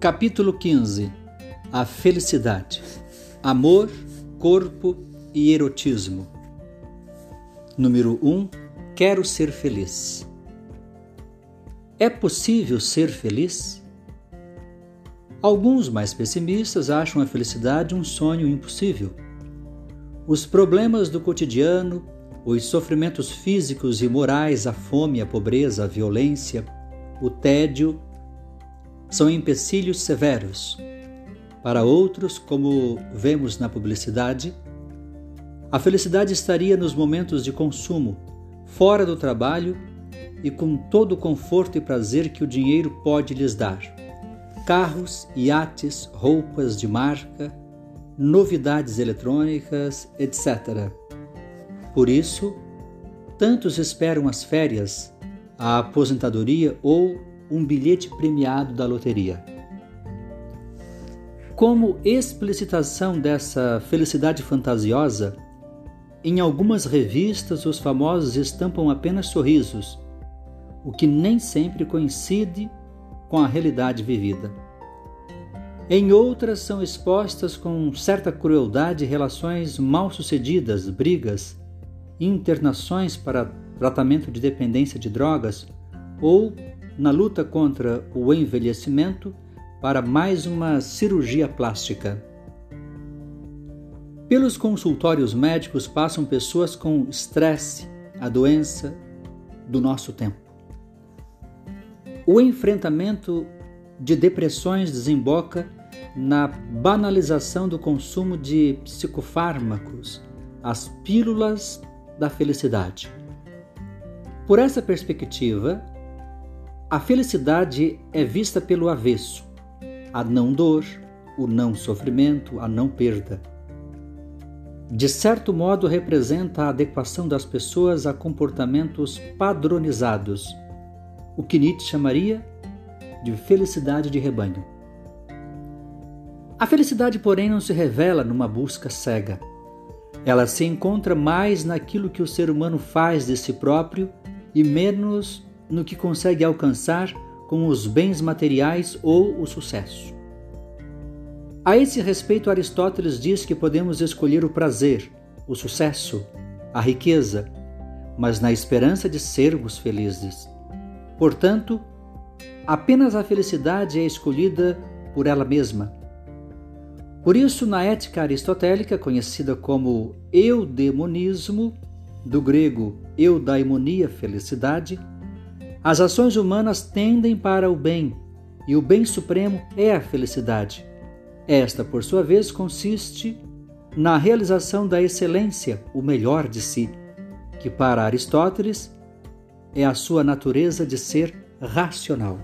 Capítulo 15 A felicidade. Amor, corpo e erotismo. Número 1 Quero ser feliz. É possível ser feliz? Alguns mais pessimistas acham a felicidade um sonho impossível. Os problemas do cotidiano, os sofrimentos físicos e morais, a fome, a pobreza, a violência, o tédio, são empecilhos severos. Para outros, como vemos na publicidade, a felicidade estaria nos momentos de consumo, fora do trabalho e com todo o conforto e prazer que o dinheiro pode lhes dar. Carros, iates, roupas de marca, novidades eletrônicas, etc. Por isso, tantos esperam as férias, a aposentadoria ou um bilhete premiado da loteria. Como explicitação dessa felicidade fantasiosa, em algumas revistas os famosos estampam apenas sorrisos, o que nem sempre coincide com a realidade vivida. Em outras são expostas com certa crueldade relações mal sucedidas, brigas, internações para tratamento de dependência de drogas ou na luta contra o envelhecimento para mais uma cirurgia plástica. Pelos consultórios médicos passam pessoas com estresse, a doença do nosso tempo. O enfrentamento de depressões desemboca na banalização do consumo de psicofármacos, as pílulas da felicidade. Por essa perspectiva, a felicidade é vista pelo avesso, a não dor, o não sofrimento, a não perda. De certo modo, representa a adequação das pessoas a comportamentos padronizados, o que Nietzsche chamaria de felicidade de rebanho. A felicidade, porém, não se revela numa busca cega. Ela se encontra mais naquilo que o ser humano faz de si próprio e menos no que consegue alcançar com os bens materiais ou o sucesso. A esse respeito, Aristóteles diz que podemos escolher o prazer, o sucesso, a riqueza, mas na esperança de sermos felizes. Portanto, apenas a felicidade é escolhida por ela mesma. Por isso, na ética aristotélica, conhecida como eudemonismo, do grego eudaimonia, felicidade, as ações humanas tendem para o bem e o bem supremo é a felicidade. Esta, por sua vez, consiste na realização da excelência, o melhor de si, que para Aristóteles é a sua natureza de ser racional.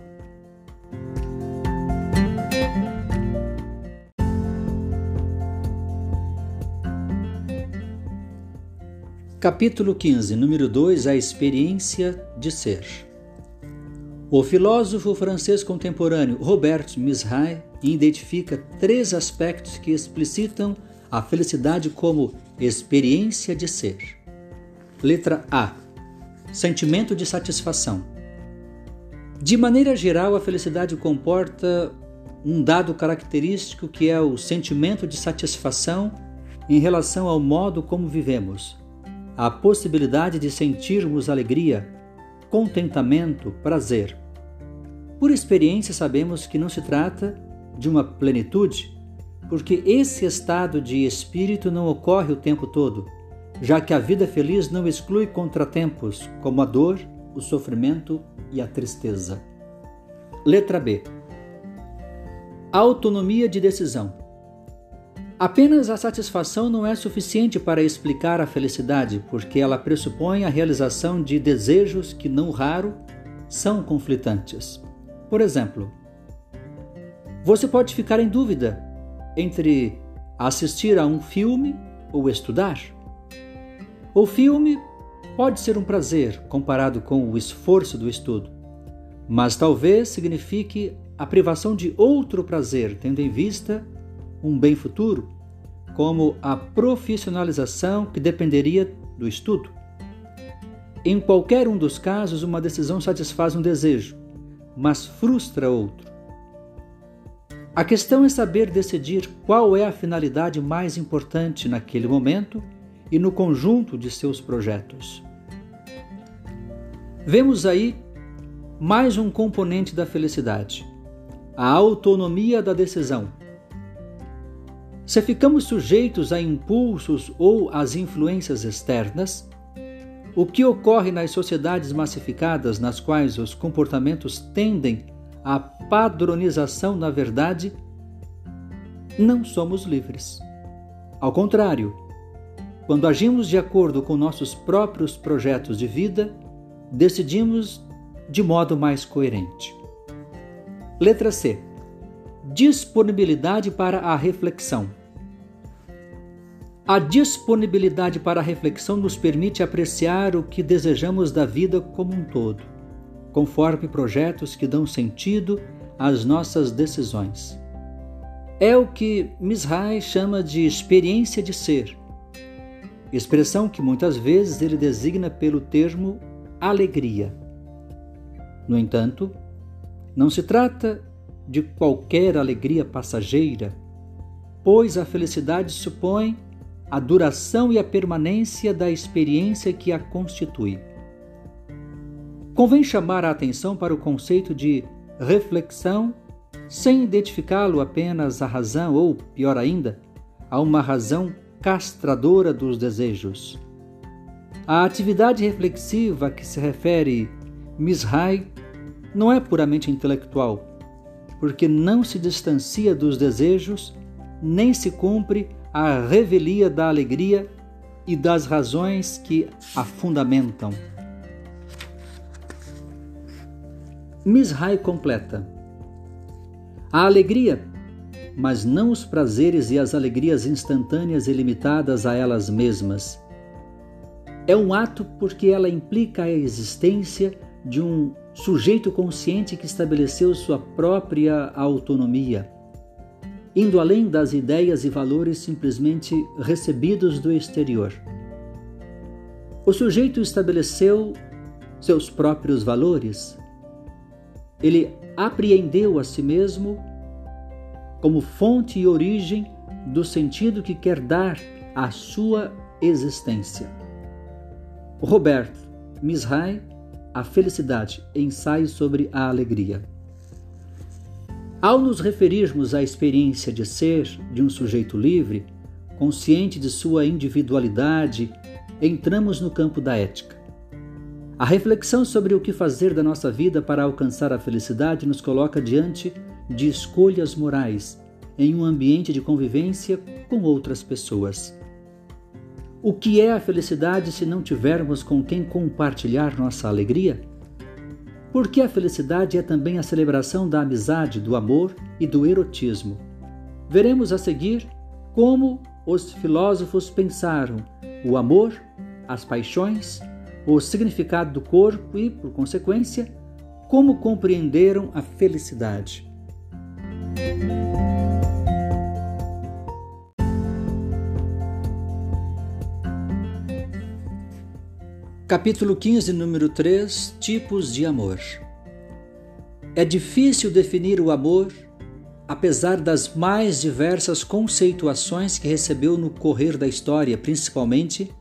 Capítulo 15, número 2 A experiência de ser. O filósofo francês contemporâneo Robert Misray identifica três aspectos que explicitam a felicidade como experiência de ser. Letra A: Sentimento de satisfação. De maneira geral, a felicidade comporta um dado característico que é o sentimento de satisfação em relação ao modo como vivemos, a possibilidade de sentirmos alegria, contentamento, prazer. Por experiência, sabemos que não se trata de uma plenitude, porque esse estado de espírito não ocorre o tempo todo, já que a vida feliz não exclui contratempos como a dor, o sofrimento e a tristeza. Letra B. Autonomia de decisão. Apenas a satisfação não é suficiente para explicar a felicidade, porque ela pressupõe a realização de desejos que, não raro, são conflitantes. Por exemplo, você pode ficar em dúvida entre assistir a um filme ou estudar. O filme pode ser um prazer comparado com o esforço do estudo, mas talvez signifique a privação de outro prazer, tendo em vista um bem futuro, como a profissionalização que dependeria do estudo. Em qualquer um dos casos, uma decisão satisfaz um desejo, mas frustra outro. A questão é saber decidir qual é a finalidade mais importante naquele momento e no conjunto de seus projetos. Vemos aí mais um componente da felicidade: a autonomia da decisão. Se ficamos sujeitos a impulsos ou às influências externas, o que ocorre nas sociedades massificadas nas quais os comportamentos tendem a padronização na verdade, não somos livres. Ao contrário, quando agimos de acordo com nossos próprios projetos de vida, decidimos de modo mais coerente. Letra C. Disponibilidade para a reflexão. A disponibilidade para a reflexão nos permite apreciar o que desejamos da vida como um todo conforme projetos que dão sentido às nossas decisões. É o que Mishai chama de experiência de ser, expressão que muitas vezes ele designa pelo termo alegria. No entanto, não se trata de qualquer alegria passageira, pois a felicidade supõe a duração e a permanência da experiência que a constitui. Convém chamar a atenção para o conceito de reflexão sem identificá-lo apenas à razão ou, pior ainda, a uma razão castradora dos desejos. A atividade reflexiva a que se refere Mishai não é puramente intelectual, porque não se distancia dos desejos nem se cumpre a revelia da alegria e das razões que a fundamentam. Mishai completa: A alegria, mas não os prazeres e as alegrias instantâneas e limitadas a elas mesmas. É um ato porque ela implica a existência de um sujeito consciente que estabeleceu sua própria autonomia, indo além das ideias e valores simplesmente recebidos do exterior. O sujeito estabeleceu seus próprios valores, ele apreendeu a si mesmo como fonte e origem do sentido que quer dar à sua existência. Robert Mishai, A Felicidade, ensaio sobre a alegria. Ao nos referirmos à experiência de ser de um sujeito livre, consciente de sua individualidade, entramos no campo da ética. A reflexão sobre o que fazer da nossa vida para alcançar a felicidade nos coloca diante de escolhas morais em um ambiente de convivência com outras pessoas. O que é a felicidade se não tivermos com quem compartilhar nossa alegria? Porque a felicidade é também a celebração da amizade, do amor e do erotismo. Veremos a seguir como os filósofos pensaram o amor, as paixões, o significado do corpo e, por consequência, como compreenderam a felicidade. Capítulo 15, número 3 Tipos de amor. É difícil definir o amor, apesar das mais diversas conceituações que recebeu no correr da história, principalmente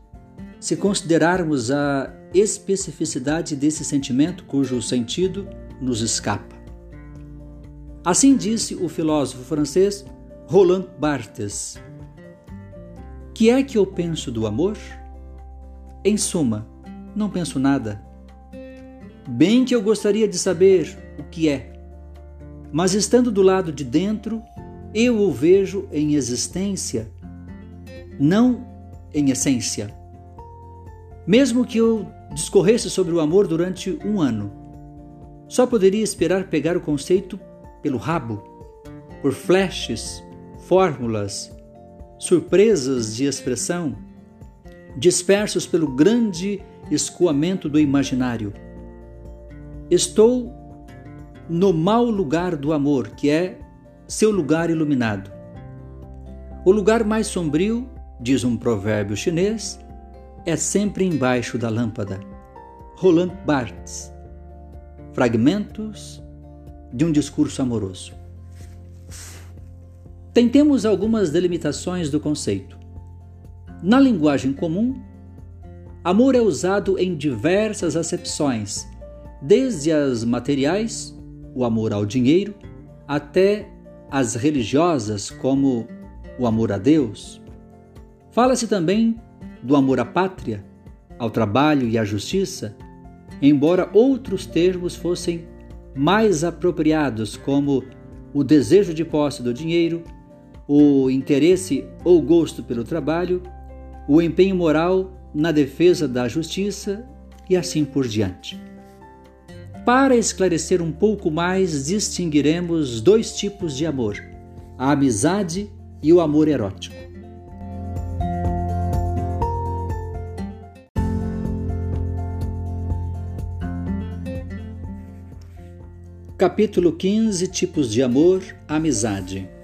se considerarmos a especificidade desse sentimento cujo sentido nos escapa. Assim disse o filósofo francês Roland Barthes. Que é que eu penso do amor? Em suma, não penso nada. Bem que eu gostaria de saber o que é, mas estando do lado de dentro, eu o vejo em existência, não em essência. Mesmo que eu discorresse sobre o amor durante um ano, só poderia esperar pegar o conceito pelo rabo, por flashes, fórmulas, surpresas de expressão, dispersos pelo grande escoamento do imaginário. Estou no mau lugar do amor, que é seu lugar iluminado. O lugar mais sombrio, diz um provérbio chinês, é sempre embaixo da lâmpada. Roland Barthes. Fragmentos de um discurso amoroso. Tentemos algumas delimitações do conceito. Na linguagem comum, amor é usado em diversas acepções, desde as materiais, o amor ao dinheiro, até as religiosas, como o amor a Deus. Fala-se também do amor à pátria, ao trabalho e à justiça, embora outros termos fossem mais apropriados, como o desejo de posse do dinheiro, o interesse ou gosto pelo trabalho, o empenho moral na defesa da justiça e assim por diante. Para esclarecer um pouco mais, distinguiremos dois tipos de amor: a amizade e o amor erótico. Capítulo 15 Tipos de amor, amizade.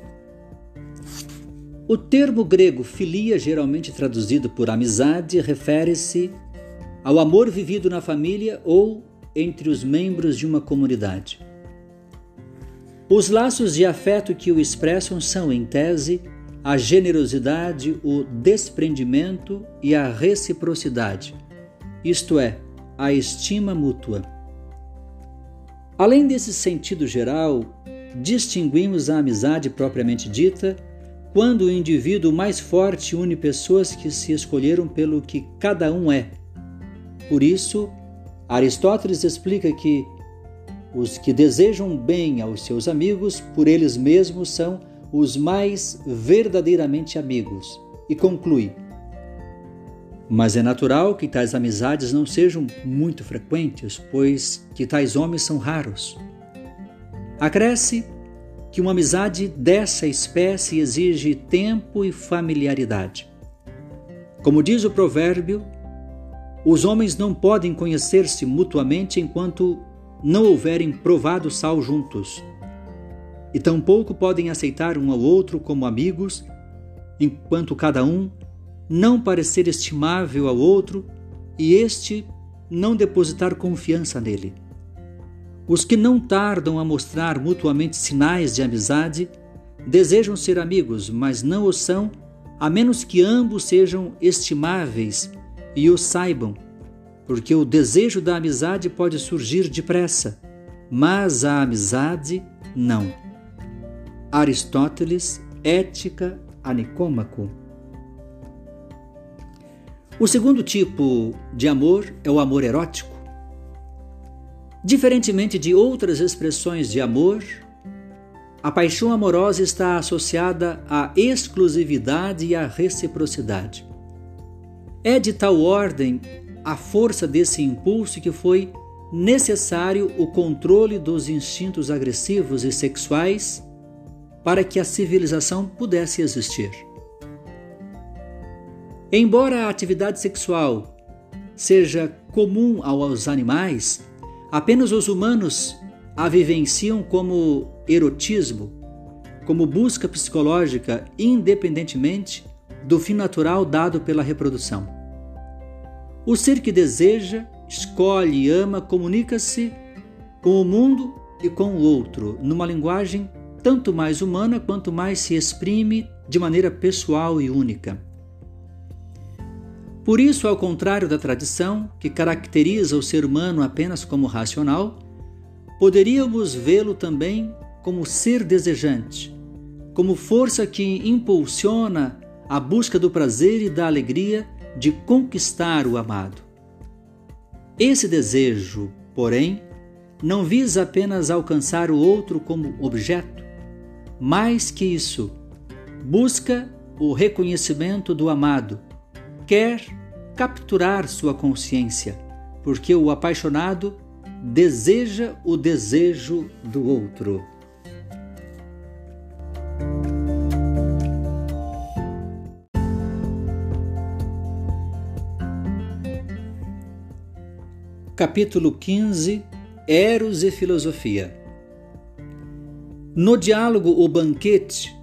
O termo grego filia, geralmente traduzido por amizade, refere-se ao amor vivido na família ou entre os membros de uma comunidade. Os laços de afeto que o expressam são, em tese, a generosidade, o desprendimento e a reciprocidade, isto é, a estima mútua. Além desse sentido geral, distinguimos a amizade propriamente dita quando o indivíduo mais forte une pessoas que se escolheram pelo que cada um é. Por isso, Aristóteles explica que os que desejam bem aos seus amigos por eles mesmos são os mais verdadeiramente amigos, e conclui: Mas é natural que tais amizades não sejam muito frequentes, pois que tais homens são raros. Acresce que uma amizade dessa espécie exige tempo e familiaridade. Como diz o provérbio, os homens não podem conhecer-se mutuamente enquanto não houverem provado sal juntos, e tampouco podem aceitar um ao outro como amigos, enquanto cada um não parecer estimável ao outro e este não depositar confiança nele. Os que não tardam a mostrar mutuamente sinais de amizade desejam ser amigos, mas não o são, a menos que ambos sejam estimáveis e o saibam, porque o desejo da amizade pode surgir depressa, mas a amizade não. Aristóteles, Ética a Nicômaco. O segundo tipo de amor é o amor erótico. Diferentemente de outras expressões de amor, a paixão amorosa está associada à exclusividade e à reciprocidade. É de tal ordem a força desse impulso que foi necessário o controle dos instintos agressivos e sexuais para que a civilização pudesse existir. Embora a atividade sexual seja comum aos animais, Apenas os humanos a vivenciam como erotismo, como busca psicológica, independentemente do fim natural dado pela reprodução. O ser que deseja, escolhe e ama comunica-se com o mundo e com o outro, numa linguagem tanto mais humana quanto mais se exprime de maneira pessoal e única. Por isso, ao contrário da tradição, que caracteriza o ser humano apenas como racional, poderíamos vê-lo também como ser desejante, como força que impulsiona a busca do prazer e da alegria de conquistar o amado. Esse desejo, porém, não visa apenas alcançar o outro como objeto, mais que isso, busca o reconhecimento do amado quer capturar sua consciência, porque o apaixonado deseja o desejo do outro. Capítulo 15 Eros e Filosofia No diálogo O Banquete,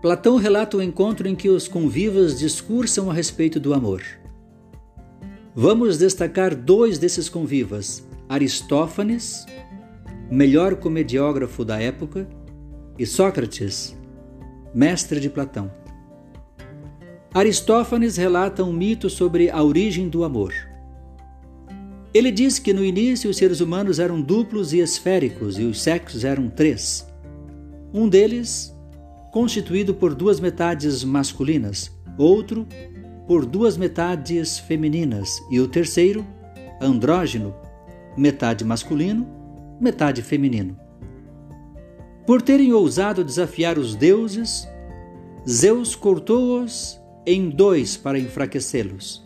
Platão relata o encontro em que os convivas discursam a respeito do amor. Vamos destacar dois desses convivas: Aristófanes, melhor comediógrafo da época, e Sócrates, mestre de Platão. Aristófanes relata um mito sobre a origem do amor. Ele diz que no início os seres humanos eram duplos e esféricos e os sexos eram três. Um deles constituído por duas metades masculinas, outro por duas metades femininas e o terceiro, andrógeno, metade masculino, metade feminino. Por terem ousado desafiar os deuses, Zeus cortou-os em dois para enfraquecê-los.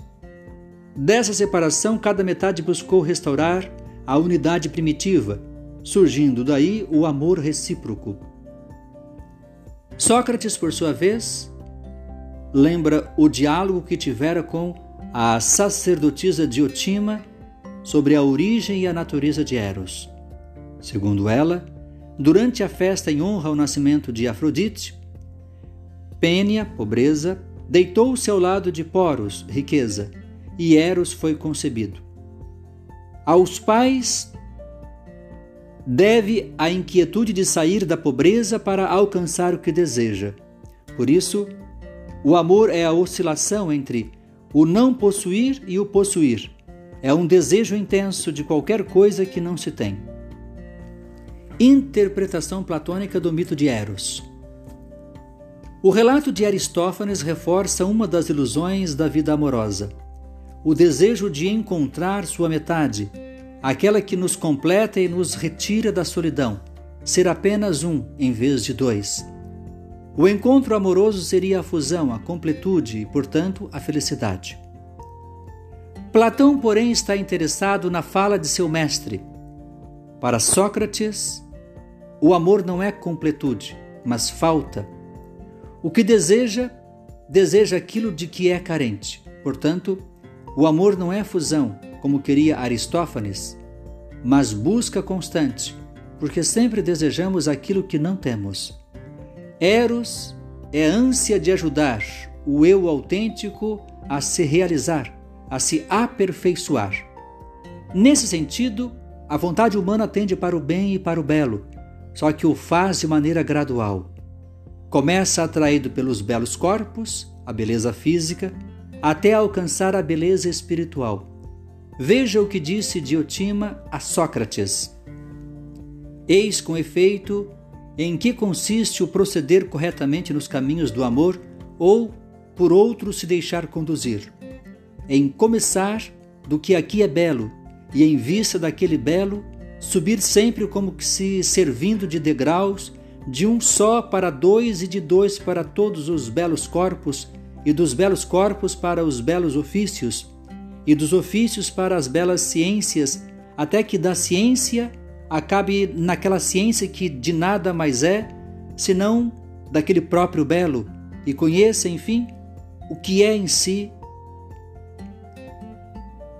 Dessa separação, cada metade buscou restaurar a unidade primitiva, surgindo daí o amor recíproco. Sócrates, por sua vez, lembra o diálogo que tivera com a sacerdotisa Diotima sobre a origem e a natureza de Eros. Segundo ela, durante a festa em honra ao nascimento de Afrodite, Pênia, pobreza, deitou-se ao lado de Poros, riqueza, e Eros foi concebido. Aos pais deve a inquietude de sair da pobreza para alcançar o que deseja. Por isso, o amor é a oscilação entre o não possuir e o possuir. É um desejo intenso de qualquer coisa que não se tem. Interpretação platônica do mito de Eros. O relato de Aristófanes reforça uma das ilusões da vida amorosa: o desejo de encontrar sua metade, aquela que nos completa e nos retira da solidão, ser apenas um em vez de dois. O encontro amoroso seria a fusão, a completude e, portanto, a felicidade. Platão, porém, está interessado na fala de seu mestre. Para Sócrates, o amor não é completude, mas falta. O que deseja, deseja aquilo de que é carente. Portanto, o amor não é fusão, como queria Aristófanes, mas busca constante, porque sempre desejamos aquilo que não temos. Eros é ânsia de ajudar o eu autêntico a se realizar, a se aperfeiçoar. Nesse sentido, a vontade humana tende para o bem e para o belo, só que o faz de maneira gradual. Começa atraído pelos belos corpos, a beleza física, até alcançar a beleza espiritual Veja o que disse Diotima a Sócrates. Eis com efeito em que consiste o proceder corretamente nos caminhos do amor ou por outro se deixar conduzir. Em começar do que aqui é belo e em vista daquele belo, subir sempre como que se servindo de degraus, de um só para dois e de dois para todos os belos corpos e dos belos corpos para os belos ofícios e dos ofícios para as belas ciências, até que da ciência acabe naquela ciência que de nada mais é, senão daquele próprio belo, e conheça, enfim, o que é em si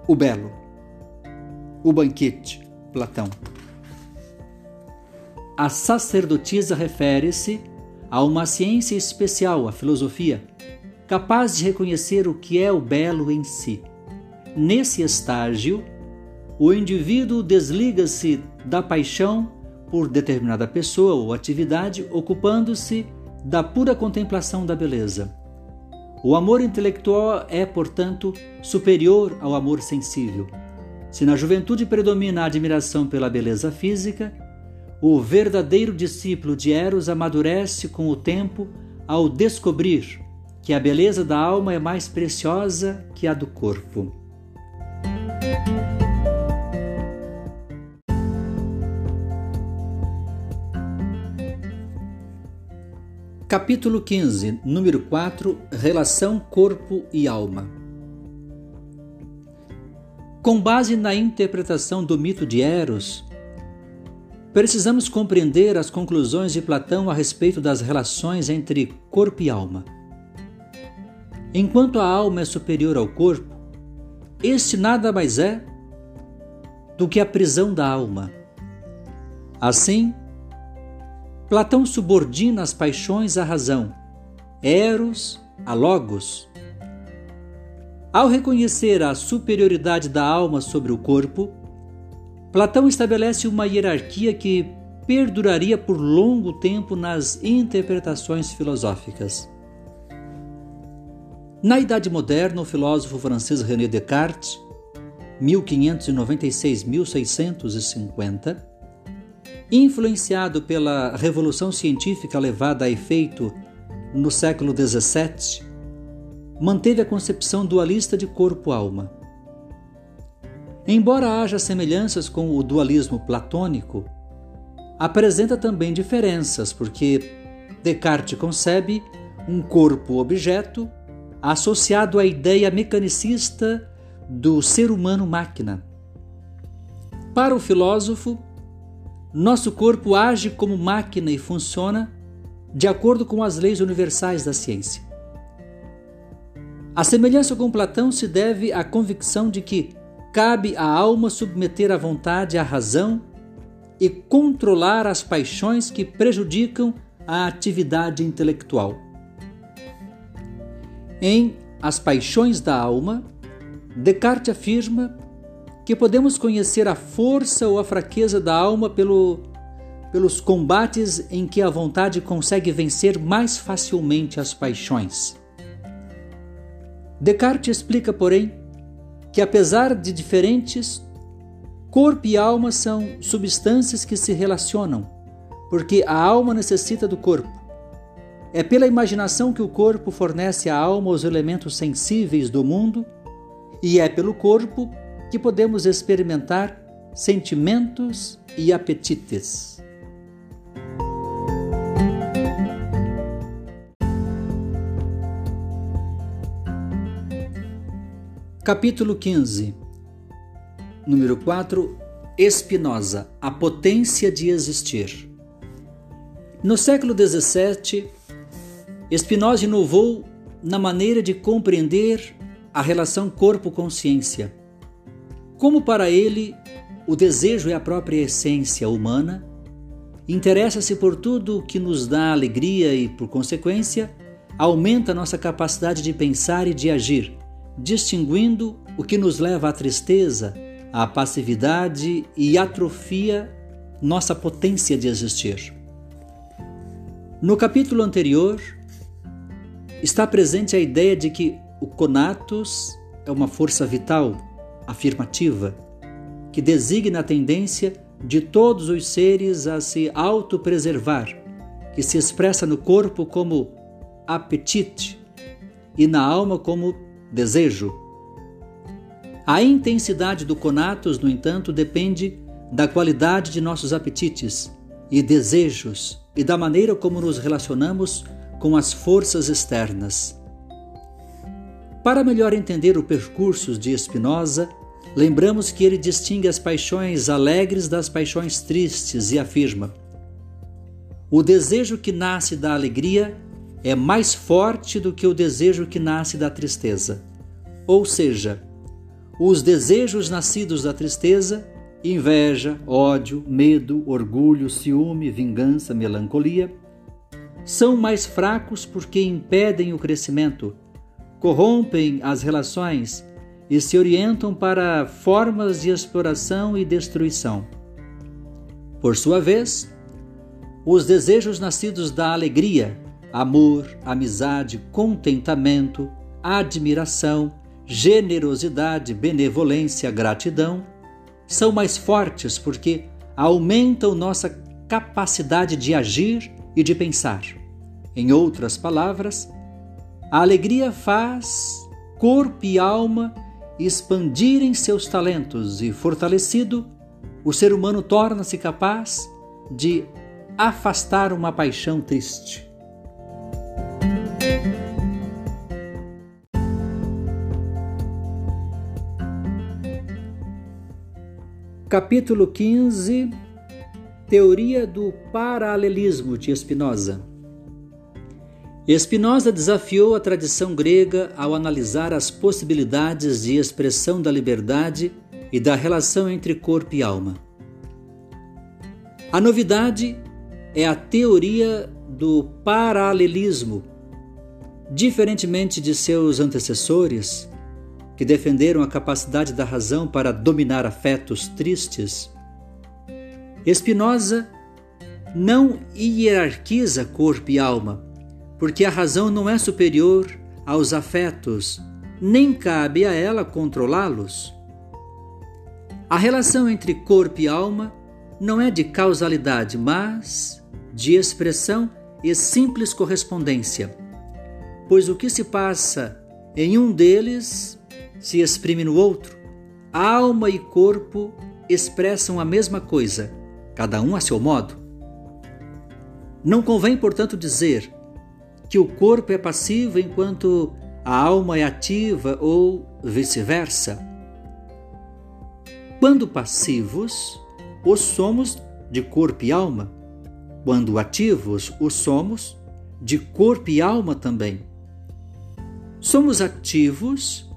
o belo. O banquete, Platão. A sacerdotisa refere-se a uma ciência especial, a filosofia, capaz de reconhecer o que é o belo em si. Nesse estágio, o indivíduo desliga-se da paixão por determinada pessoa ou atividade, ocupando-se da pura contemplação da beleza. O amor intelectual é, portanto, superior ao amor sensível. Se na juventude predomina a admiração pela beleza física, o verdadeiro discípulo de Eros amadurece com o tempo ao descobrir que a beleza da alma é mais preciosa que a do corpo. Capítulo 15, número 4 Relação Corpo e Alma. Com base na interpretação do mito de Eros, precisamos compreender as conclusões de Platão a respeito das relações entre corpo e alma. Enquanto a alma é superior ao corpo, este nada mais é do que a prisão da alma. Assim, Platão subordina as paixões à razão, Eros a Logos. Ao reconhecer a superioridade da alma sobre o corpo, Platão estabelece uma hierarquia que perduraria por longo tempo nas interpretações filosóficas. Na Idade Moderna, o filósofo francês René Descartes, 1596-1650, influenciado pela revolução científica levada a efeito no século XVII, manteve a concepção dualista de corpo-alma. Embora haja semelhanças com o dualismo platônico, apresenta também diferenças, porque Descartes concebe um corpo-objeto associado à ideia mecanicista do ser humano-máquina. Para o filósofo, nosso corpo age como máquina e funciona de acordo com as leis universais da ciência. A semelhança com Platão se deve à convicção de que cabe à alma submeter a vontade à razão e controlar as paixões que prejudicam a atividade intelectual. Em As Paixões da Alma, Descartes afirma que podemos conhecer a força ou a fraqueza da alma pelo, pelos combates em que a vontade consegue vencer mais facilmente as paixões. Descartes explica, porém, que apesar de diferentes, corpo e alma são substâncias que se relacionam, porque a alma necessita do corpo é pela imaginação que o corpo fornece à alma os elementos sensíveis do mundo, e é pelo corpo que podemos experimentar sentimentos e apetites. Capítulo 15 Número 4 Espinosa A potência de existir. No século XVII, Spinoza inovou na maneira de compreender a relação corpo-consciência. Como para ele o desejo é a própria essência humana, interessa-se por tudo que nos dá alegria e, por consequência, aumenta nossa capacidade de pensar e de agir, distinguindo o que nos leva à tristeza, à passividade e atrofia nossa potência de existir. No capítulo anterior, está presente a ideia de que o conatus é uma força vital, afirmativa, que designa a tendência de todos os seres a se autopreservar, que se expressa no corpo como apetite e na alma como desejo. A intensidade do conatus, no entanto, depende da qualidade de nossos apetites e desejos e da maneira como nos relacionamos com as forças externas. Para melhor entender o percurso de Spinoza, lembramos que ele distingue as paixões alegres das paixões tristes e afirma: O desejo que nasce da alegria é mais forte do que o desejo que nasce da tristeza. Ou seja, os desejos nascidos da tristeza, inveja, ódio, medo, orgulho, ciúme, vingança, melancolia, são mais fracos porque impedem o crescimento, corrompem as relações e se orientam para formas de exploração e destruição. Por sua vez, os desejos nascidos da alegria, amor, amizade, contentamento, admiração, generosidade, benevolência, gratidão, são mais fortes porque aumentam nossa capacidade de agir e de pensar. Em outras palavras, a alegria faz corpo e alma expandirem seus talentos e, fortalecido, o ser humano torna-se capaz de afastar uma paixão triste. Capítulo 15 Teoria do paralelismo de Spinoza. Spinoza desafiou a tradição grega ao analisar as possibilidades de expressão da liberdade e da relação entre corpo e alma. A novidade é a teoria do paralelismo. Diferentemente de seus antecessores, que defenderam a capacidade da razão para dominar afetos tristes, Spinoza não hierarquiza corpo e alma, porque a razão não é superior aos afetos, nem cabe a ela controlá-los. A relação entre corpo e alma não é de causalidade, mas de expressão e simples correspondência, pois o que se passa em um deles se exprime no outro. Alma e corpo expressam a mesma coisa, cada um a seu modo. Não convém, portanto, dizer que o corpo é passivo enquanto a alma é ativa ou vice-versa. Quando passivos, os somos de corpo e alma. Quando ativos, os somos de corpo e alma também. Somos ativos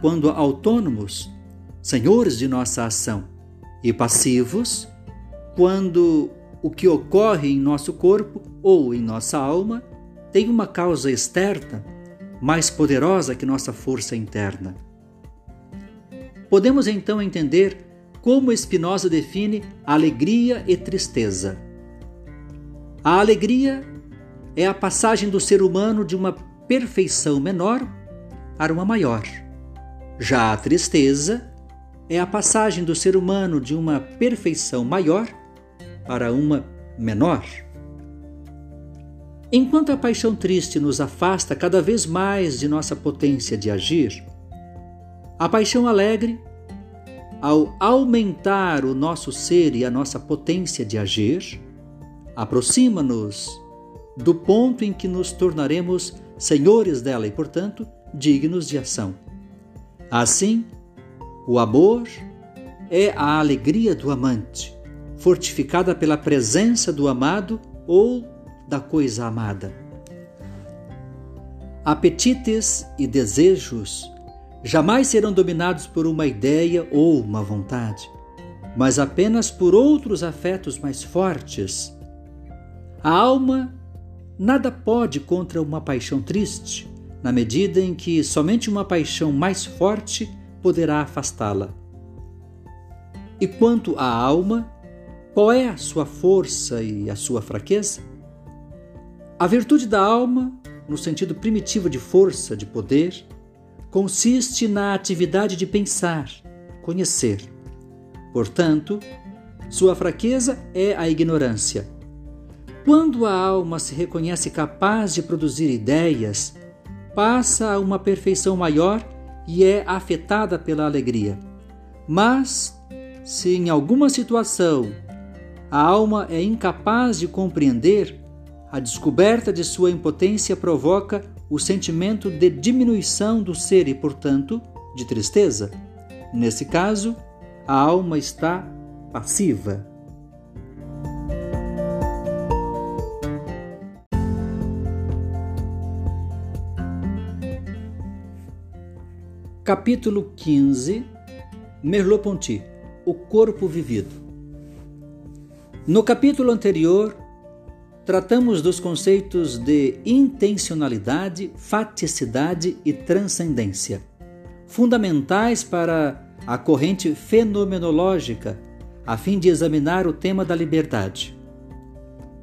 quando autônomos, senhores de nossa ação, e passivos quando o que ocorre em nosso corpo ou em nossa alma tem uma causa externa mais poderosa que nossa força interna. Podemos então entender como Spinoza define alegria e tristeza. A alegria é a passagem do ser humano de uma perfeição menor para uma maior. Já a tristeza é a passagem do ser humano de uma perfeição maior para uma menor. Enquanto a paixão triste nos afasta cada vez mais de nossa potência de agir, a paixão alegre, ao aumentar o nosso ser e a nossa potência de agir, aproxima-nos do ponto em que nos tornaremos senhores dela e, portanto, dignos de ação. Assim, o amor é a alegria do amante, fortificada pela presença do amado ou da coisa amada. Apetites e desejos jamais serão dominados por uma ideia ou uma vontade, mas apenas por outros afetos mais fortes. A alma nada pode contra uma paixão triste, na medida em que somente uma paixão mais forte poderá afastá-la. E quanto à alma, qual é a sua força e a sua fraqueza? A virtude da alma, no sentido primitivo de força, de poder, consiste na atividade de pensar, conhecer. Portanto, sua fraqueza é a ignorância. Quando a alma se reconhece capaz de produzir ideias, passa a uma perfeição maior e é afetada pela alegria. Mas, se em alguma situação a alma é incapaz de compreender, a descoberta de sua impotência provoca o sentimento de diminuição do ser e, portanto, de tristeza. Nesse caso, a alma está passiva. Capítulo 15 Merleau-Ponty O corpo vivido. No capítulo anterior, tratamos dos conceitos de intencionalidade, faticidade e transcendência, fundamentais para a corrente fenomenológica, a fim de examinar o tema da liberdade.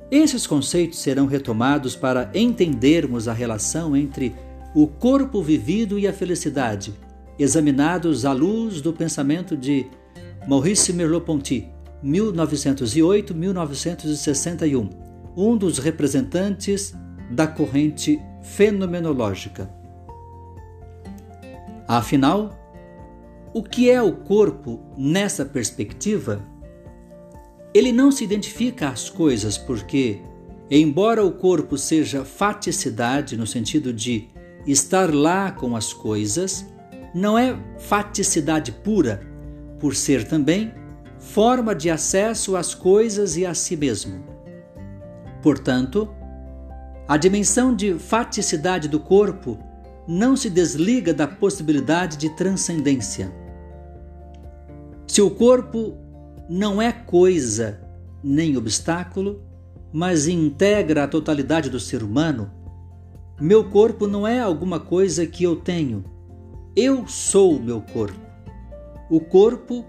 Esses conceitos serão retomados para entendermos a relação entre o corpo vivido e a felicidade, examinados à luz do pensamento de Maurice Merleau-Ponty, 1908-1961 um dos representantes da corrente fenomenológica. Afinal, o que é o corpo nessa perspectiva? Ele não se identifica às coisas porque, embora o corpo seja faticidade no sentido de estar lá com as coisas, não é faticidade pura, por ser também forma de acesso às coisas e a si mesmo. Portanto, a dimensão de faticidade do corpo não se desliga da possibilidade de transcendência. Se o corpo não é coisa nem obstáculo, mas integra a totalidade do ser humano, meu corpo não é alguma coisa que eu tenho. Eu sou o meu corpo. O corpo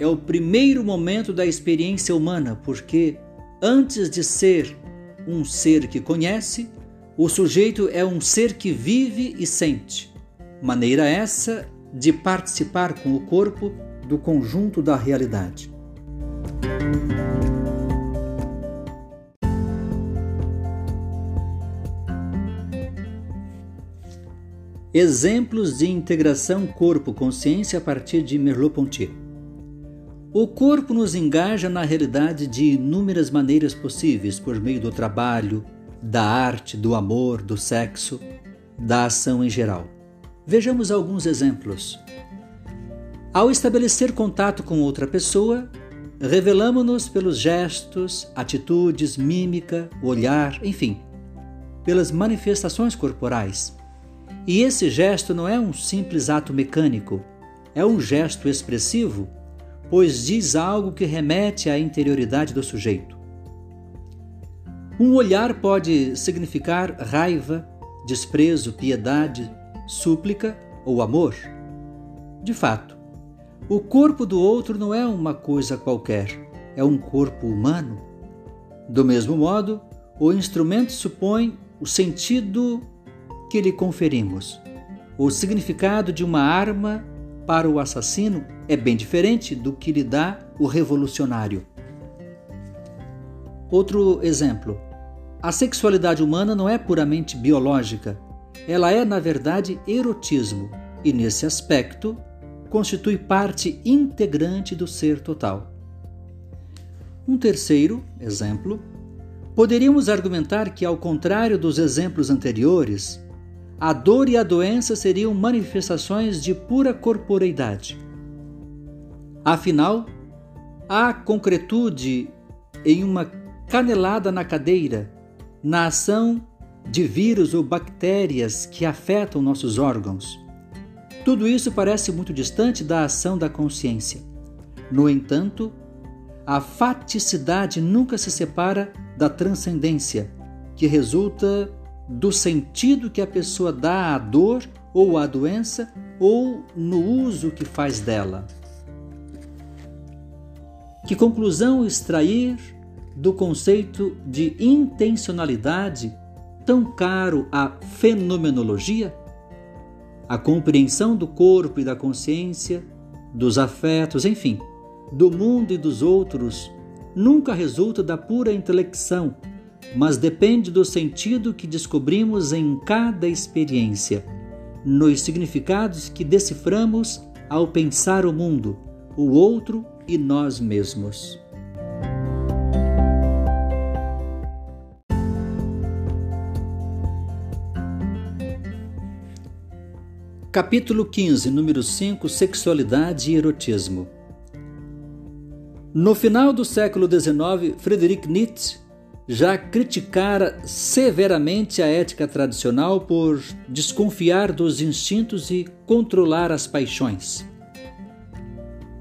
é o primeiro momento da experiência humana, porque Antes de ser um ser que conhece, o sujeito é um ser que vive e sente. Maneira essa de participar com o corpo do conjunto da realidade. Exemplos de integração corpo-consciência a partir de Merleau-Ponty. O corpo nos engaja na realidade de inúmeras maneiras possíveis, por meio do trabalho, da arte, do amor, do sexo, da ação em geral. Vejamos alguns exemplos. Ao estabelecer contato com outra pessoa, revelamos-nos pelos gestos, atitudes, mímica, olhar, enfim, pelas manifestações corporais. E esse gesto não é um simples ato mecânico, é um gesto expressivo, pois diz algo que remete à interioridade do sujeito. Um olhar pode significar raiva, desprezo, piedade, súplica ou amor. De fato, o corpo do outro não é uma coisa qualquer, é um corpo humano. Do mesmo modo, o instrumento supõe o sentido que lhe conferimos. O significado de uma arma para o assassino é bem diferente do que lhe dá o revolucionário. Outro exemplo: a sexualidade humana não é puramente biológica, ela é, na verdade, erotismo e, nesse aspecto, constitui parte integrante do ser total. Um terceiro exemplo: poderíamos argumentar que, ao contrário dos exemplos anteriores, a dor e a doença seriam manifestações de pura corporeidade. Afinal, há concretude em uma canelada na cadeira, na ação de vírus ou bactérias que afetam nossos órgãos. Tudo isso parece muito distante da ação da consciência. No entanto, a faticidade nunca se separa da transcendência, que resulta do sentido que a pessoa dá à dor ou à doença ou no uso que faz dela. Que conclusão extrair do conceito de intencionalidade tão caro à fenomenologia? A compreensão do corpo e da consciência, dos afetos, enfim, do mundo e dos outros, nunca resulta da pura intelecção mas depende do sentido que descobrimos em cada experiência, nos significados que deciframos ao pensar o mundo, o outro e nós mesmos. Capítulo 15, número 5 Sexualidade e Erotismo. No final do século XIX, Friedrich Nietzsche já criticara severamente a ética tradicional por desconfiar dos instintos e controlar as paixões.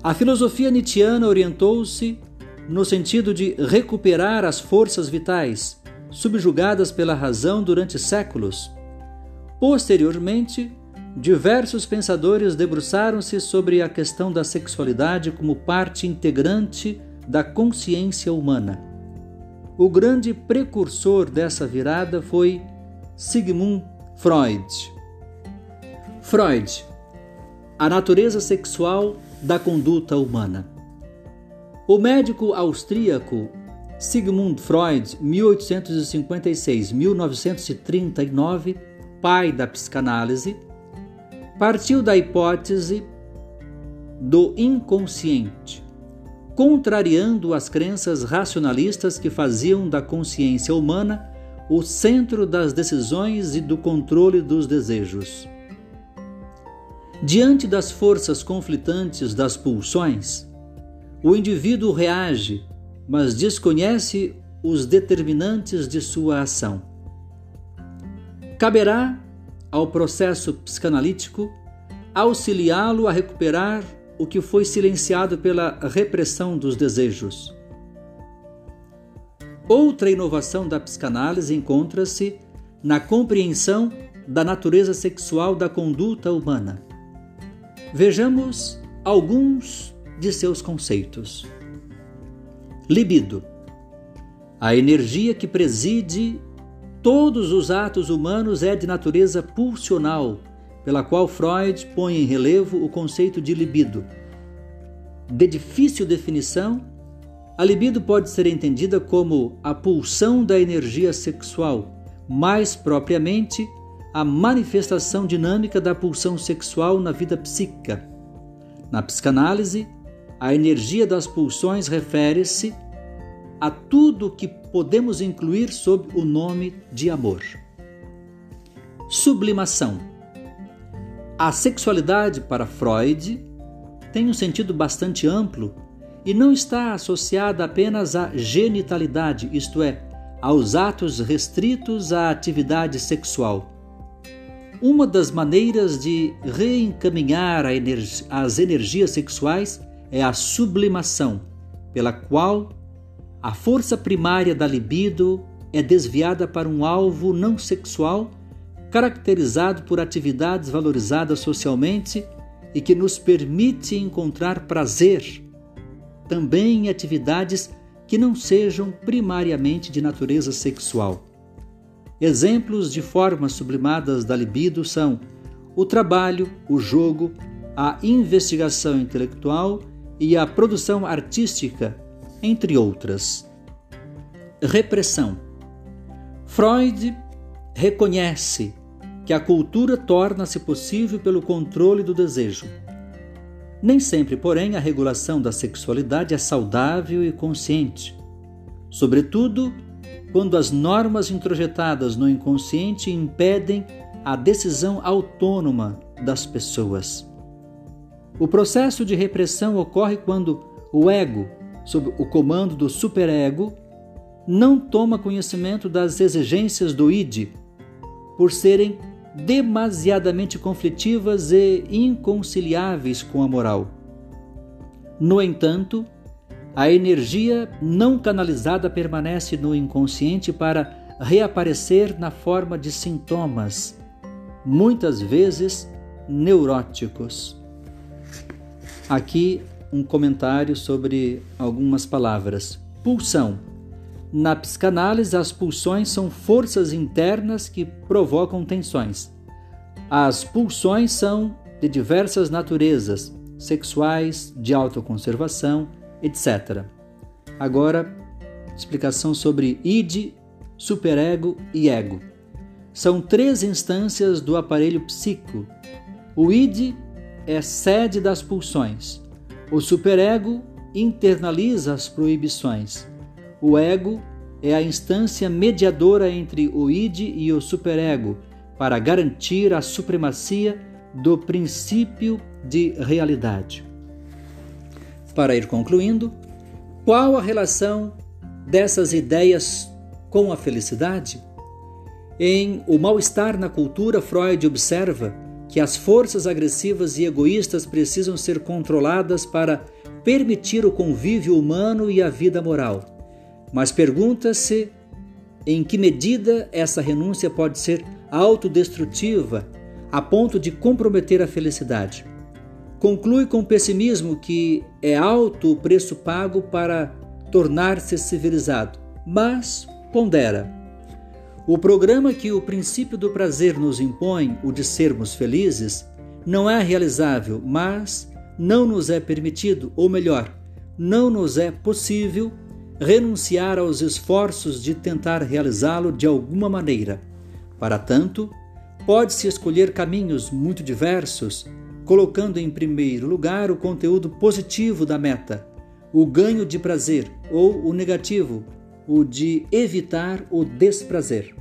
A filosofia nietzschiana orientou-se no sentido de recuperar as forças vitais, subjugadas pela razão durante séculos. Posteriormente, diversos pensadores debruçaram-se sobre a questão da sexualidade como parte integrante da consciência humana. O grande precursor dessa virada foi Sigmund Freud. Freud, a natureza sexual da conduta humana. O médico austríaco Sigmund Freud, 1856-1939, pai da psicanálise, partiu da hipótese do inconsciente contrariando as crenças racionalistas que faziam da consciência humana o centro das decisões e do controle dos desejos. Diante das forças conflitantes das pulsões, o indivíduo reage, mas desconhece os determinantes de sua ação. Caberá ao processo psicanalítico auxiliá-lo a recuperar o que foi silenciado pela repressão dos desejos. Outra inovação da psicanálise encontra-se na compreensão da natureza sexual da conduta humana. Vejamos alguns de seus conceitos. Libido. A energia que preside todos os atos humanos é de natureza pulsional, pela qual Freud põe em relevo o conceito de libido. De difícil definição, a libido pode ser entendida como a pulsão da energia sexual, mais propriamente, a manifestação dinâmica da pulsão sexual na vida psíquica. Na psicanálise, a energia das pulsões refere-se a tudo que podemos incluir sob o nome de amor. Sublimação. A sexualidade para Freud tem um sentido bastante amplo e não está associada apenas à genitalidade, isto é, aos atos restritos à atividade sexual. Uma das maneiras de reencaminhar as energias sexuais é a sublimação, pela qual a força primária da libido é desviada para um alvo não sexual, caracterizado por atividades valorizadas socialmente e que nos permite encontrar prazer também em atividades que não sejam primariamente de natureza sexual. Exemplos de formas sublimadas da libido são o trabalho, o jogo, a investigação intelectual e a produção artística, entre outras. Repressão. Freud reconhece que a cultura torna-se possível pelo controle do desejo nem sempre, porém, a regulação da sexualidade é saudável e consciente. Sobretudo, quando as normas introjetadas no inconsciente impedem a decisão autônoma das pessoas. O processo de repressão ocorre quando o ego, sob o comando do superego, não toma conhecimento das exigências do id, por serem demasiadamente conflitivas e inconciliáveis com a moral. No entanto, a energia não canalizada permanece no inconsciente para reaparecer na forma de sintomas, muitas vezes neuróticos. Aqui um comentário sobre algumas palavras. Pulsão na psicanálise, as pulsões são forças internas que provocam tensões. As pulsões são de diversas naturezas, sexuais, de autoconservação, etc. Agora, explicação sobre id, superego e ego. São três instâncias do aparelho psíquico. O id é sede das pulsões. O superego internaliza as proibições. O ego é a instância mediadora entre o id e o superego para garantir a supremacia do princípio de realidade. Para ir concluindo, qual a relação dessas ideias com a felicidade? Em O Mal-Estar na Cultura, Freud observa que as forças agressivas e egoístas precisam ser controladas para permitir o convívio humano e a vida moral mas pergunta-se em que medida essa renúncia pode ser autodestrutiva a ponto de comprometer a felicidade. Conclui com pessimismo que é alto o preço pago para tornar-se civilizado, mas pondera. O programa que o princípio do prazer nos impõe, o de sermos felizes, não é realizável, mas não nos é permitido, ou melhor, não nos é possível renunciar aos esforços de tentar realizá-lo de alguma maneira. Para tanto, pode-se escolher caminhos muito diversos, colocando em primeiro lugar o conteúdo positivo da meta, o ganho de prazer, ou o negativo, o de evitar o desprazer.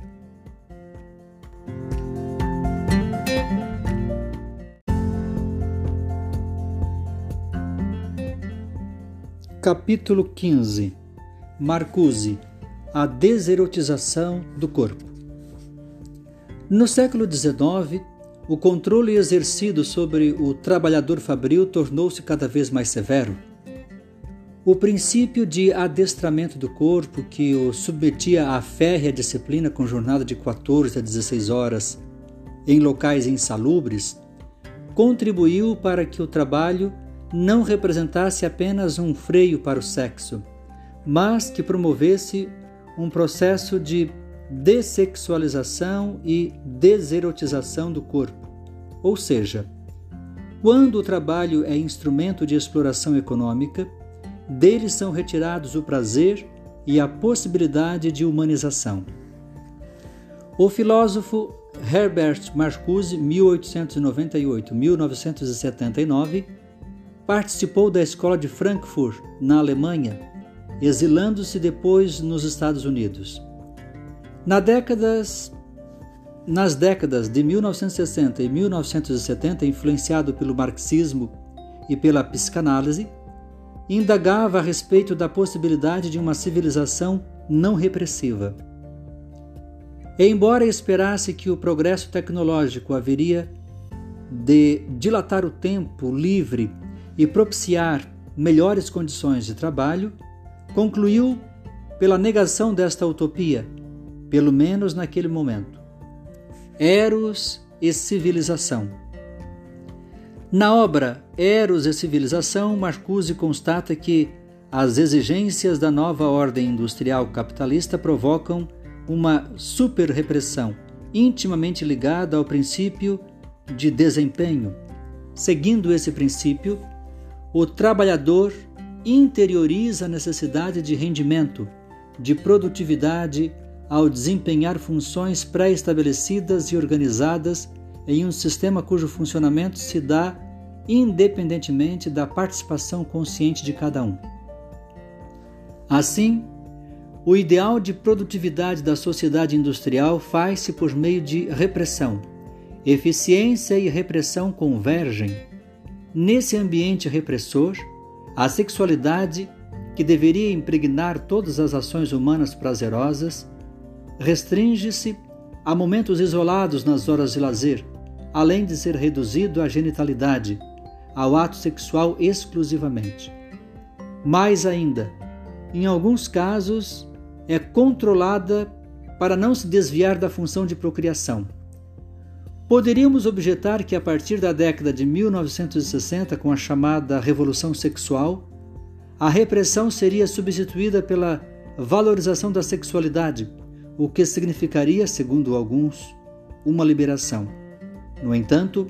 Capítulo 15 Marcuse, a deserotização do corpo. No século XIX, o controle exercido sobre o trabalhador fabril tornou-se cada vez mais severo. O princípio de adestramento do corpo, que o submetia à férrea disciplina com jornada de 14 a 16 horas em locais insalubres, contribuiu para que o trabalho não representasse apenas um freio para o sexo mas que promovesse um processo de dessexualização e deserotização do corpo. Ou seja, quando o trabalho é instrumento de exploração econômica, dele são retirados o prazer e a possibilidade de humanização. O filósofo Herbert Marcuse, 1898-1979, participou da escola de Frankfurt, na Alemanha, exilando-se depois nos Estados Unidos. Na décadas, nas décadas de 1960 e 1970, influenciado pelo marxismo e pela psicanálise, indagava a respeito da possibilidade de uma civilização não repressiva. Embora esperasse que o progresso tecnológico haveria de dilatar o tempo livre e propiciar melhores condições de trabalho, concluiu pela negação desta utopia, pelo menos naquele momento. Eros e civilização. Na obra Eros e Civilização, Marcuse constata que as exigências da nova ordem industrial capitalista provocam uma superrepressão intimamente ligada ao princípio de desempenho. Seguindo esse princípio, o trabalhador interioriza a necessidade de rendimento, de produtividade ao desempenhar funções pré-estabelecidas e organizadas em um sistema cujo funcionamento se dá independentemente da participação consciente de cada um. Assim, o ideal de produtividade da sociedade industrial faz-se por meio de repressão. Eficiência e repressão convergem. Nesse ambiente repressor, a sexualidade, que deveria impregnar todas as ações humanas prazerosas, restringe-se a momentos isolados nas horas de lazer, além de ser reduzido à genitalidade, ao ato sexual exclusivamente. Mais ainda, em alguns casos, é controlada para não se desviar da função de procriação. Poderíamos objetar que a partir da década de 1960, com a chamada Revolução Sexual, a repressão seria substituída pela valorização da sexualidade, o que significaria, segundo alguns, uma liberação. No entanto,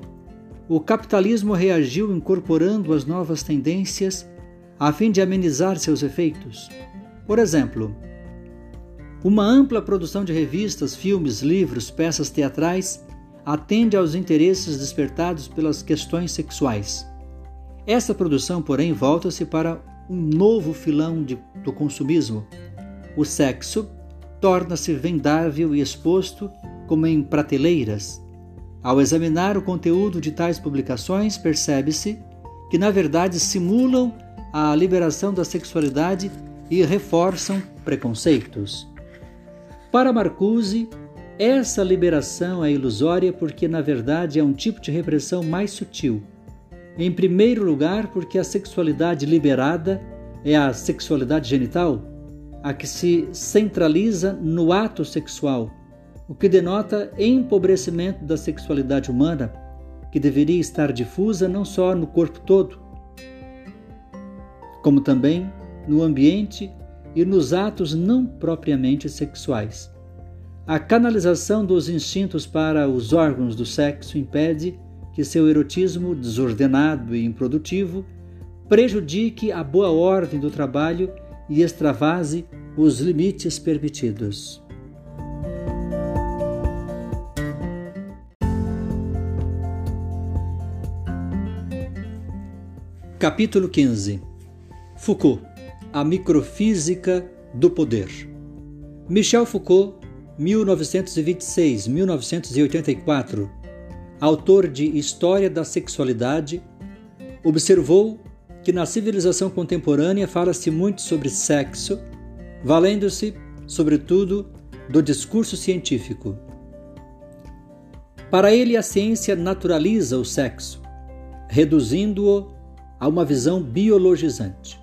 o capitalismo reagiu incorporando as novas tendências a fim de amenizar seus efeitos. Por exemplo, uma ampla produção de revistas, filmes, livros, peças teatrais atende aos interesses despertados pelas questões sexuais. Essa produção, porém, volta-se para um novo filão de, do consumismo. O sexo torna-se vendável e exposto como em prateleiras. Ao examinar o conteúdo de tais publicações, percebe-se que, na verdade, simulam a liberação da sexualidade e reforçam preconceitos. Para Marcuse, essa liberação é ilusória porque, na verdade, é um tipo de repressão mais sutil. Em primeiro lugar, porque a sexualidade liberada é a sexualidade genital, a que se centraliza no ato sexual, o que denota empobrecimento da sexualidade humana, que deveria estar difusa não só no corpo todo, como também no ambiente e nos atos não propriamente sexuais. A canalização dos instintos para os órgãos do sexo impede que seu erotismo desordenado e improdutivo prejudique a boa ordem do trabalho e extravase os limites permitidos. Capítulo 15 Foucault A microfísica do poder. Michel Foucault 1926-1984, autor de História da Sexualidade, observou que na civilização contemporânea fala-se muito sobre sexo, valendo-se, sobretudo, do discurso científico. Para ele, a ciência naturaliza o sexo, reduzindo-o a uma visão biologizante.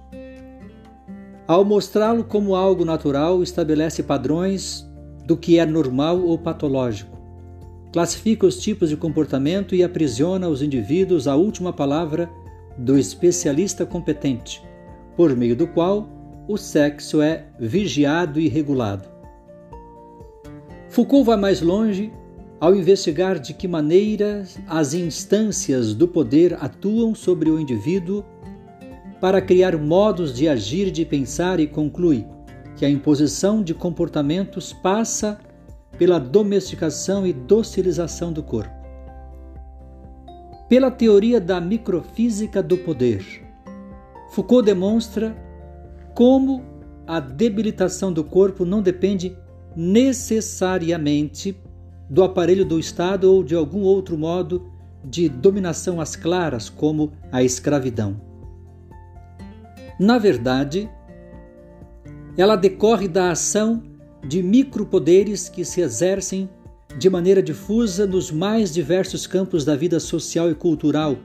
Ao mostrá-lo como algo natural, estabelece padrões do que é normal ou patológico. Classifica os tipos de comportamento e aprisiona os indivíduos à última palavra do especialista competente, por meio do qual o sexo é vigiado e regulado. Foucault vai mais longe ao investigar de que maneira as instâncias do poder atuam sobre o indivíduo para criar modos de agir de pensar e conclui que a imposição de comportamentos passa pela domesticação e docilização do corpo. Pela teoria da microfísica do poder, Foucault demonstra como a debilitação do corpo não depende necessariamente do aparelho do Estado ou de algum outro modo de dominação às claras, como a escravidão. Na verdade, ela decorre da ação de micropoderes que se exercem de maneira difusa nos mais diversos campos da vida social e cultural,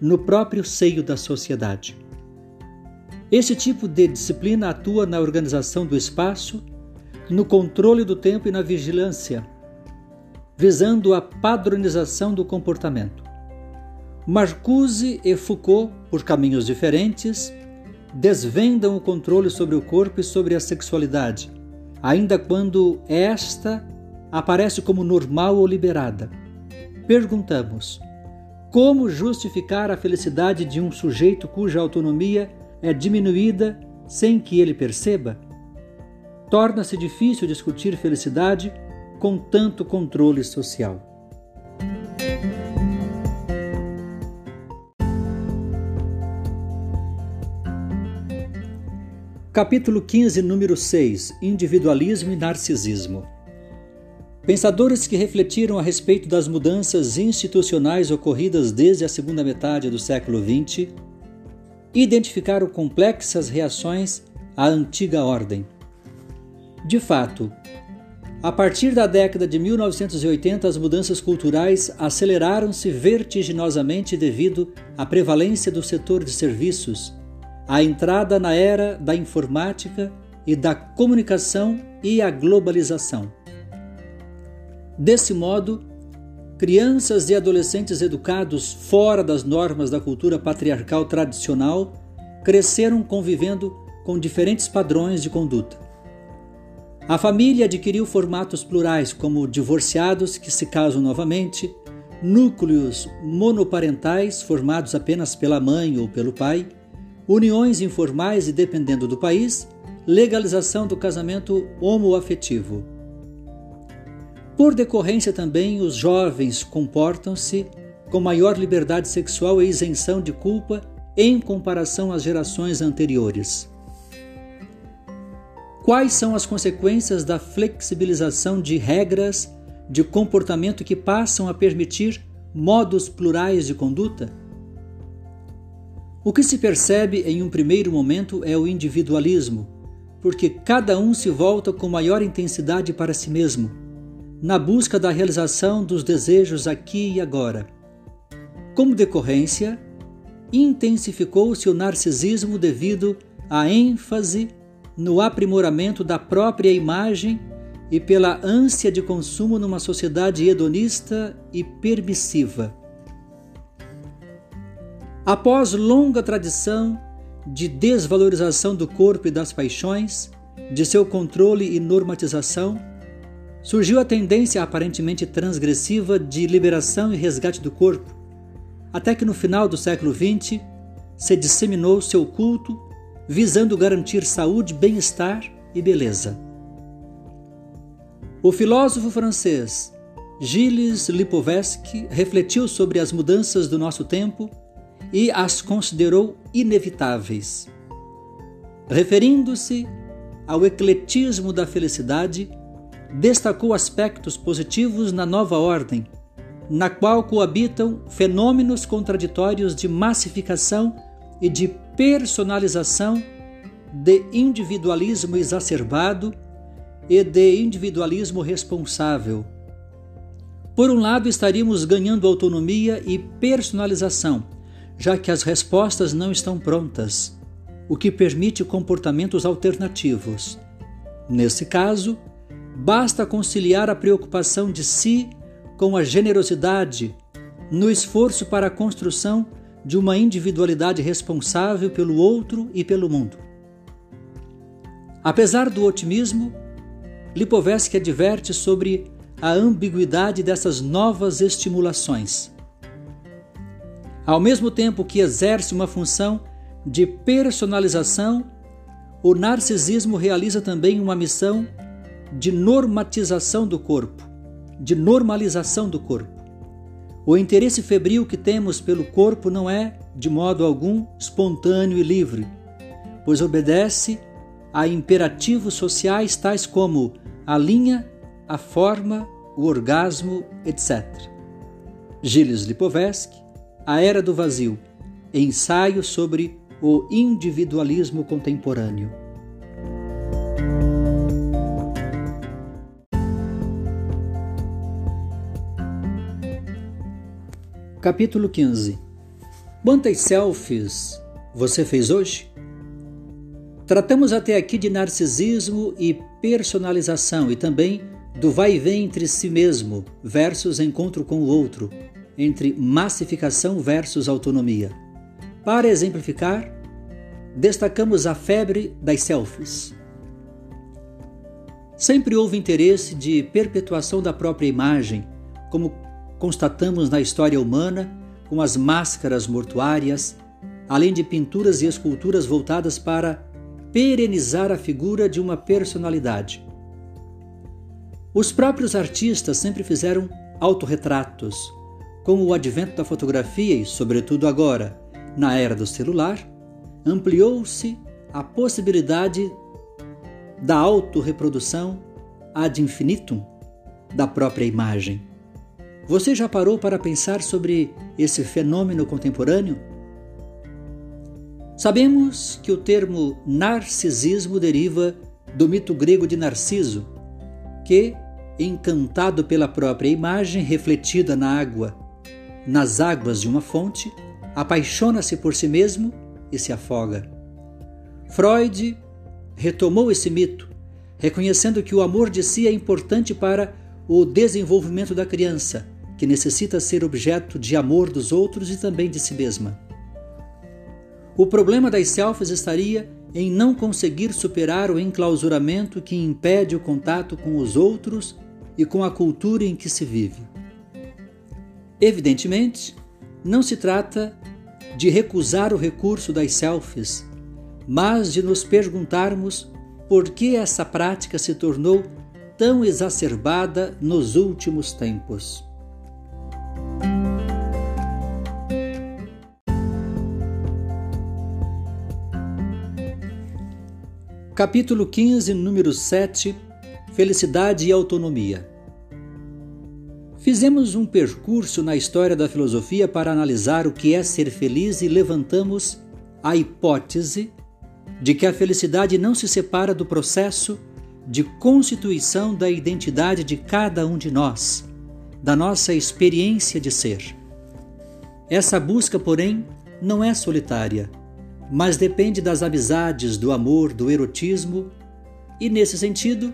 no próprio seio da sociedade. Esse tipo de disciplina atua na organização do espaço, no controle do tempo e na vigilância, visando a padronização do comportamento. Marcuse e Foucault, por caminhos diferentes, desvendam o controle sobre o corpo e sobre a sexualidade, ainda quando esta aparece como normal ou liberada. Perguntamos: como justificar a felicidade de um sujeito cuja autonomia é diminuída sem que ele perceba? Torna-se difícil discutir felicidade com tanto controle social. Capítulo 15, número 6 Individualismo e Narcisismo. Pensadores que refletiram a respeito das mudanças institucionais ocorridas desde a segunda metade do século XX identificaram complexas reações à antiga ordem. De fato, a partir da década de 1980, as mudanças culturais aceleraram-se vertiginosamente devido à prevalência do setor de serviços, à entrada na era da informática e da comunicação e à globalização. Desse modo, crianças e adolescentes educados fora das normas da cultura patriarcal tradicional cresceram convivendo com diferentes padrões de conduta. A família adquiriu formatos plurais, como divorciados que se casam novamente, núcleos monoparentais formados apenas pela mãe ou pelo pai, uniões informais e, dependendo do país, legalização do casamento homoafetivo. Por decorrência também, os jovens comportam-se com maior liberdade sexual e isenção de culpa em comparação às gerações anteriores. Quais são as consequências da flexibilização de regras de comportamento que passam a permitir modos plurais de conduta? O que se percebe em um primeiro momento é o individualismo, porque cada um se volta com maior intensidade para si mesmo, na busca da realização dos desejos aqui e agora. Como decorrência, intensificou-se o narcisismo devido à ênfase no aprimoramento da própria imagem e pela ânsia de consumo numa sociedade hedonista e permissiva. Após longa tradição de desvalorização do corpo e das paixões, de seu controle e normatização, surgiu a tendência aparentemente transgressiva de liberação e resgate do corpo, até que no final do século XX se disseminou seu culto visando garantir saúde, bem-estar e beleza. O filósofo francês Gilles Lipovetsky refletiu sobre as mudanças do nosso tempo e as considerou inevitáveis. Referindo-se ao ecletismo da felicidade, destacou aspectos positivos na nova ordem, na qual coabitam fenômenos contraditórios de massificação e de personalização, de individualismo exacerbado e de individualismo responsável. Por um lado, estaríamos ganhando autonomia e personalização, já que as respostas não estão prontas, o que permite comportamentos alternativos. Nesse caso, basta conciliar a preocupação de si com a generosidade no esforço para a construção de uma individualidade responsável pelo outro e pelo mundo. Apesar do otimismo, Lipovetsky adverte sobre a ambiguidade dessas novas estimulações. Ao mesmo tempo que exerce uma função de personalização, o narcisismo realiza também uma missão de normatização do corpo, de normalização do corpo. O interesse febril que temos pelo corpo não é, de modo algum, espontâneo e livre, pois obedece a imperativos sociais tais como a linha, a forma, o orgasmo, etc. Gilles Lipovetsky, A Era do Vazio, ensaio sobre o individualismo contemporâneo. Capítulo 15 Quantas selfies você fez hoje? Tratamos até aqui de narcisismo e personalização e também do vai e vem entre si mesmo versus encontro com o outro, entre massificação versus autonomia. Para exemplificar, destacamos a febre das selfies. Sempre houve interesse de perpetuação da própria imagem, como constatamos na história humana com as máscaras mortuárias, além de pinturas e esculturas voltadas para perenizar a figura de uma personalidade. Os próprios artistas sempre fizeram autorretratos. Com o advento da fotografia e, sobretudo agora, na era do celular, ampliou-se a possibilidade da autorreprodução ad infinitum da própria imagem. Você já parou para pensar sobre esse fenômeno contemporâneo? Sabemos que o termo narcisismo deriva do mito grego de Narciso, que, encantado pela própria imagem refletida na água, nas águas de uma fonte, apaixona-se por si mesmo e se afoga. Freud retomou esse mito, reconhecendo que o amor de si é importante para o desenvolvimento da criança, que necessita ser objeto de amor dos outros e também de si mesma. O problema das selfies estaria em não conseguir superar o enclausuramento que impede o contato com os outros e com a cultura em que se vive. Evidentemente, não se trata de recusar o recurso das selfies, mas de nos perguntarmos por que essa prática se tornou tão exacerbada nos últimos tempos. Capítulo 15, número 7 Felicidade e Autonomia. Fizemos um percurso na história da filosofia para analisar o que é ser feliz e levantamos a hipótese de que a felicidade não se separa do processo de constituição da identidade de cada um de nós, da nossa experiência de ser. Essa busca, porém, não é solitária mas depende das amizades, do amor, do erotismo e, nesse sentido,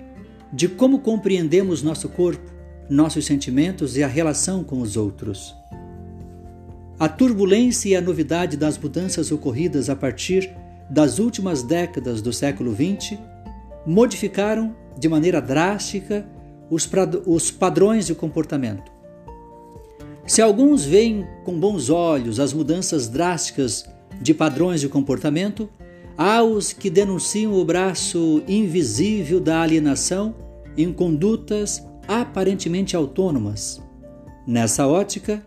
de como compreendemos nosso corpo, nossos sentimentos e a relação com os outros. A turbulência e a novidade das mudanças ocorridas a partir das últimas décadas do século XX modificaram de maneira drástica os, padrões de comportamento. Se alguns veem com bons olhos as mudanças drásticas de padrões de comportamento, há os que denunciam o braço invisível da alienação em condutas aparentemente autônomas. Nessa ótica,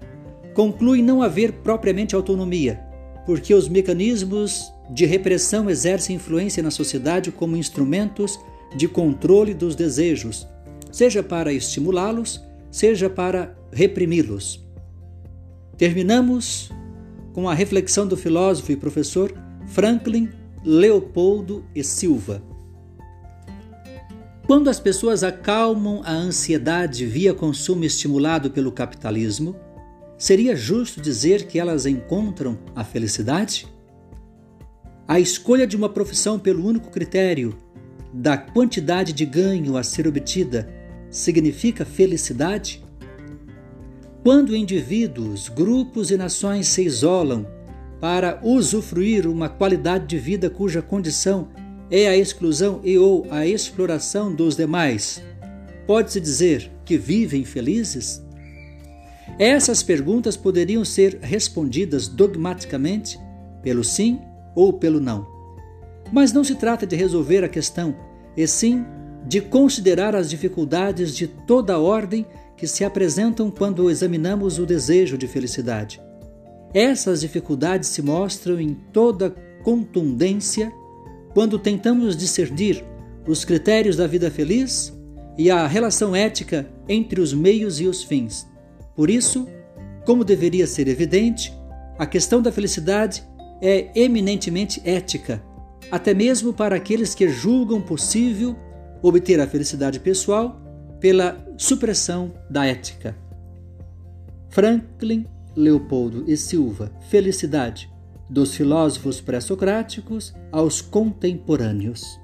conclui não haver propriamente autonomia, porque os mecanismos de repressão exercem influência na sociedade como instrumentos de controle dos desejos, seja para estimulá-los, seja para reprimi-los. Terminamos com a reflexão do filósofo e professor Franklin Leopoldo e Silva. Quando as pessoas acalmam a ansiedade via consumo estimulado pelo capitalismo, seria justo dizer que elas encontram a felicidade? A escolha de uma profissão pelo único critério da quantidade de ganho a ser obtida significa felicidade? Quando indivíduos, grupos e nações se isolam para usufruir uma qualidade de vida cuja condição É a exclusão e ou a exploração dos demais? Pode-se dizer que vivem felizes? Essas perguntas poderiam ser respondidas dogmaticamente pelo sim ou pelo não. Mas não se trata de resolver a questão, e sim de considerar as dificuldades de toda ordem que se apresentam quando examinamos o desejo de felicidade. Essas dificuldades se mostram em toda contundência quando tentamos discernir os critérios da vida feliz e a relação ética entre os meios e os fins. Por isso, como deveria ser evidente, a questão da felicidade é eminentemente ética, até mesmo para aqueles que julgam possível obter a felicidade pessoal pela supressão da ética. Franklin Leopoldo e Silva, Felicidade, dos filósofos pré-socráticos aos contemporâneos.